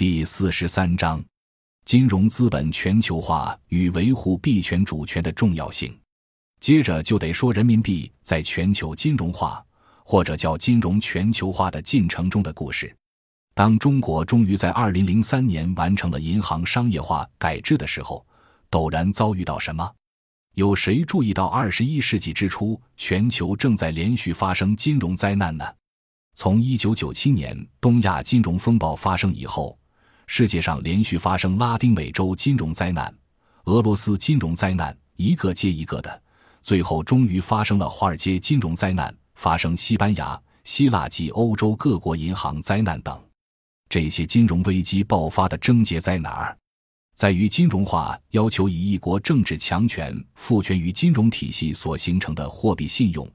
第四十三章：金融资本全球化与维护币权主权的重要性。接着就得说人民币在全球金融化，或者叫金融全球化的进程中的故事。当中国终于在二零零三年完成了银行商业化改制的时候，陡然遭遇到什么？有谁注意到二十一世纪之初，全球正在连续发生金融灾难呢？从一九九七年东亚金融风暴发生以后，世界上连续发生拉丁美洲金融灾难、俄罗斯金融灾难，一个接一个的，最后终于发生了华尔街金融灾难，发生西班牙、希腊及欧洲各国银行灾难等。这些金融危机爆发的症结在哪儿？在于金融化要求以一国政治强权赋权于金融体系所形成的货币信用，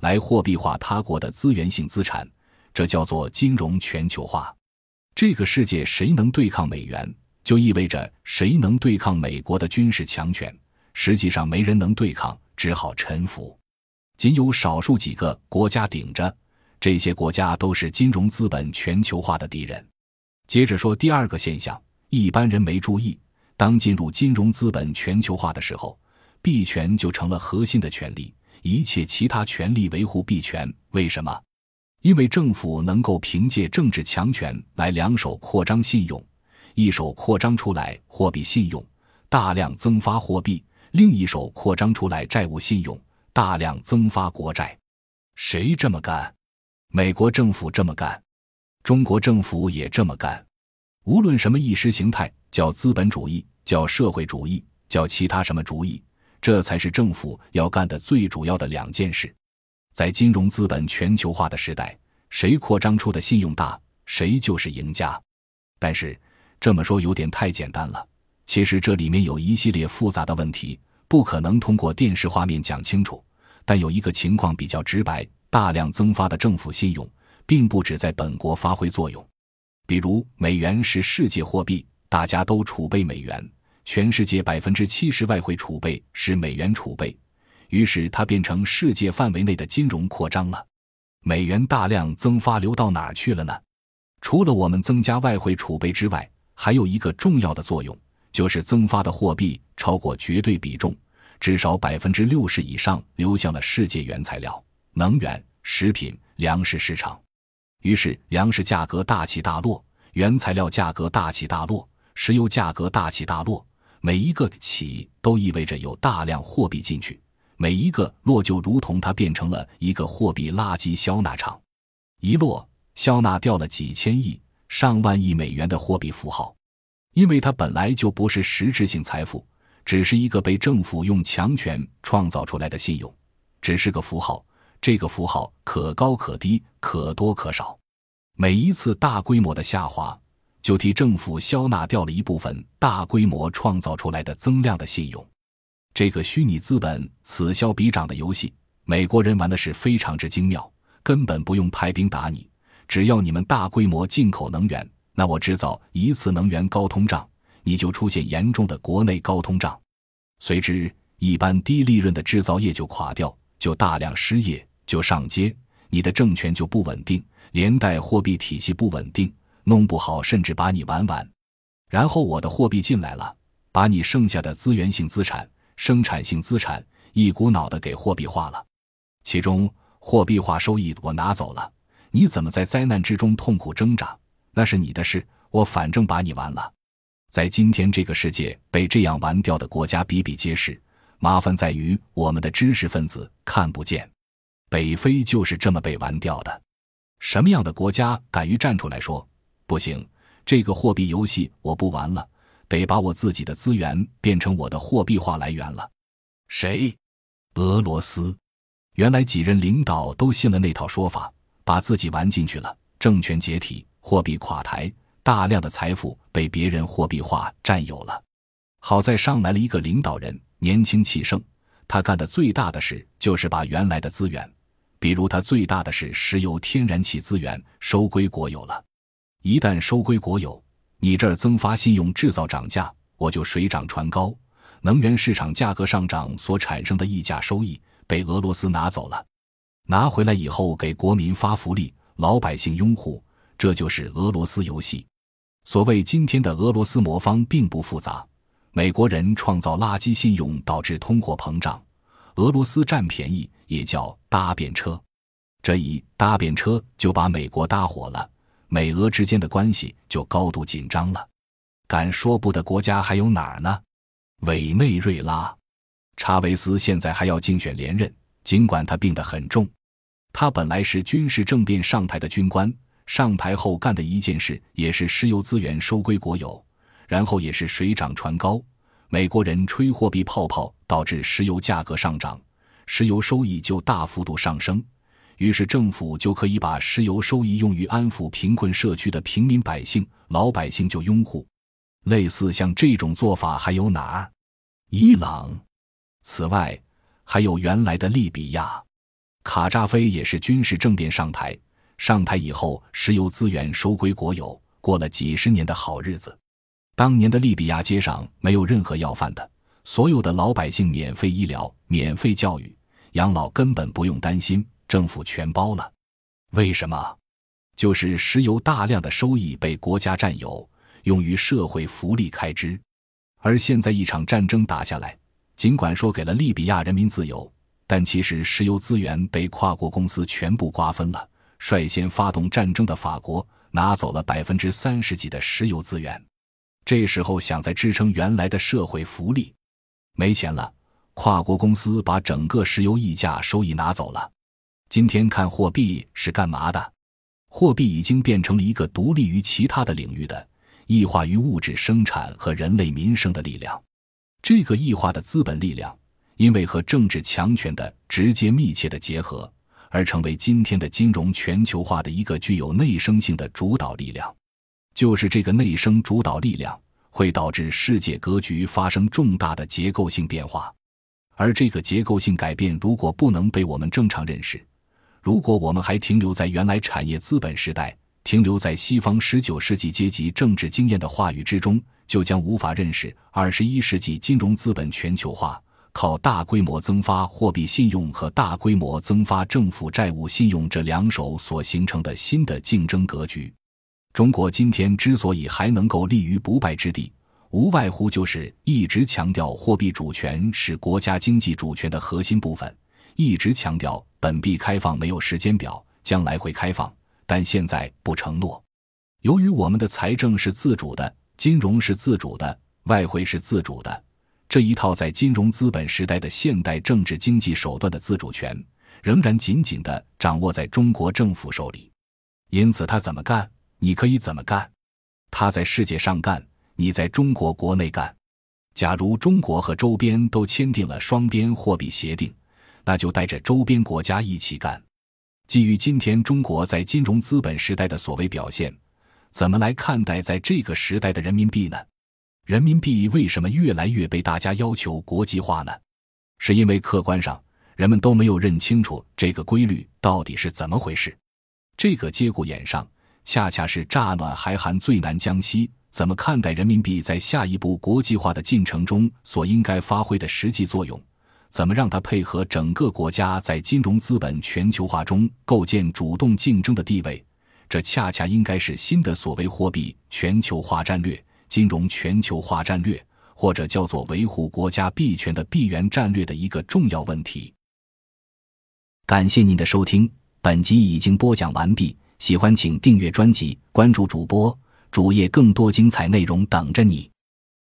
来货币化他国的资源性资产，这叫做金融全球化。这个世界谁能对抗美元，就意味着谁能对抗美国的军事强权。实际上没人能对抗，只好臣服。仅有少数几个国家顶着，这些国家都是金融资本全球化的敌人。接着说第二个现象，一般人没注意。当进入金融资本全球化的时候，币权就成了核心的权利，一切其他权利维护币权。为什么？因为政府能够凭借政治强权来两手扩张信用，一手扩张出来货币信用，大量增发货币；另一手扩张出来债务信用，大量增发国债。谁这么干？美国政府这么干。中国政府也这么干，无论什么意识形态，叫资本主义，叫社会主义，叫其他什么主义，这才是政府要干的最主要的两件事。在金融资本全球化的时代，谁扩张出的信用大，谁就是赢家。但是这么说有点太简单了，其实这里面有一系列复杂的问题，不可能通过电视画面讲清楚。但有一个情况比较直白：大量增发的政府信用。并不只在本国发挥作用，比如美元是世界货币，大家都储备美元，全世界百分之七十外汇储备是美元储备，于是它变成世界范围内的金融扩张了。美元大量增发流到哪儿去了呢？除了我们增加外汇储备之外，还有一个重要的作用，就是增发的货币超过绝对比重，至少百分之六十以上流向了世界原材料、能源、食品、粮食市场。于是，粮食价格大起大落，原材料价格大起大落，石油价格大起大落。每一个起都意味着有大量货币进去，每一个落就如同它变成了一个货币垃圾消纳场，一落消纳掉了几千亿、上万亿美元的货币符号，因为它本来就不是实质性财富，只是一个被政府用强权创造出来的信用，只是个符号。这个符号可高可低，可多可少。每一次大规模的下滑，就替政府消纳掉了一部分大规模创造出来的增量的信用。这个虚拟资本此消彼长的游戏，美国人玩的是非常之精妙，根本不用派兵打你，只要你们大规模进口能源，那我制造一次能源高通胀，你就出现严重的国内高通胀，随之一般低利润的制造业就垮掉，就大量失业。就上街，你的政权就不稳定，连带货币体系不稳定，弄不好甚至把你玩完。然后我的货币进来了，把你剩下的资源性资产、生产性资产一股脑的给货币化了，其中货币化收益我拿走了，你怎么在灾难之中痛苦挣扎？那是你的事，我反正把你完了。在今天这个世界，被这样玩掉的国家比比皆是，麻烦在于我们的知识分子看不见。北非就是这么被玩掉的，什么样的国家敢于站出来说不行？这个货币游戏我不玩了，得把我自己的资源变成我的货币化来源了。谁？俄罗斯。原来几任领导都信了那套说法，把自己玩进去了，政权解体，货币垮台，大量的财富被别人货币化占有了。好在上来了一个领导人，年轻气盛，他干的最大的事就是把原来的资源。比如，他最大的是石油、天然气资源收归国有了。一旦收归国有，你这儿增发信用，制造涨价，我就水涨船高。能源市场价格上涨所产生的溢价收益被俄罗斯拿走了，拿回来以后给国民发福利，老百姓拥护，这就是俄罗斯游戏。所谓今天的俄罗斯魔方并不复杂，美国人创造垃圾信用导致通货膨胀，俄罗斯占便宜也叫搭便车，这一搭便车就把美国搭火了，美俄之间的关系就高度紧张了。敢说不的国家还有哪儿呢？委内瑞拉，查韦斯现在还要竞选连任，尽管他病得很重。他本来是军事政变上台的军官，上台后干的一件事也是石油资源收归国有，然后也是水涨船高，美国人吹货币泡泡，导致石油价格上涨，石油收益就大幅度上升，于是政府就可以把石油收益用于安抚贫困社区的平民百姓，老百姓就拥护。类似像这种做法还有哪儿？伊朗。此外，还有原来的利比亚。卡扎菲也是军事政变上台，上台以后，石油资源收归国有，过了几十年的好日子。当年的利比亚街上没有任何要饭的，所有的老百姓免费医疗、免费教育、养老根本不用担心，政府全包了。为什么？就是石油大量的收益被国家占有，用于社会福利开支。而现在一场战争打下来，尽管说给了利比亚人民自由。但其实，石油资源被跨国公司全部瓜分了。率先发动战争的法国拿走了百分之三十几的石油资源，这时候想再支撑原来的社会福利，没钱了。跨国公司把整个石油溢价收益拿走了。今天看货币是干嘛的？货币已经变成了一个独立于其他的领域的异化于物质生产和人类民生的力量。这个异化的资本力量。因为和政治强权的直接密切的结合，而成为今天的金融全球化的一个具有内生性的主导力量。就是这个内生主导力量，会导致世界格局发生重大的结构性变化。而这个结构性改变，如果不能被我们正常认识，如果我们还停留在原来产业资本时代，停留在西方十九世纪阶级政治经验的话语之中，就将无法认识二十一世纪金融资本全球化。靠大规模增发货币信用和大规模增发政府债务信用这两手所形成的新的竞争格局，中国今天之所以还能够立于不败之地，无外乎就是一直强调货币主权是国家经济主权的核心部分，一直强调本币开放没有时间表，将来会开放，但现在不承诺。由于我们的财政是自主的，金融是自主的，外汇是自主的。这一套在金融资本时代的现代政治经济手段的自主权，仍然紧紧地掌握在中国政府手里。因此，他怎么干，你可以怎么干；他在世界上干，你在中国国内干。假如中国和周边都签订了双边货币协定，那就带着周边国家一起干。基于今天中国在金融资本时代的所谓表现，怎么来看待在这个时代的人民币呢？人民币为什么越来越被大家要求国际化呢？是因为客观上人们都没有认清楚这个规律到底是怎么回事。这个节骨眼上，恰恰是乍暖还寒最难将息。怎么看待人民币在下一步国际化的进程中所应该发挥的实际作用？怎么让它配合整个国家在金融资本全球化中构建主动竞争的地位？这恰恰应该是新的所谓货币全球化战略。金融全球化战略，或者叫做维护国家币权的币源战略的一个重要问题。感谢您的收听，本集已经播讲完毕。喜欢请订阅专辑，关注主播主页，更多精彩内容等着你。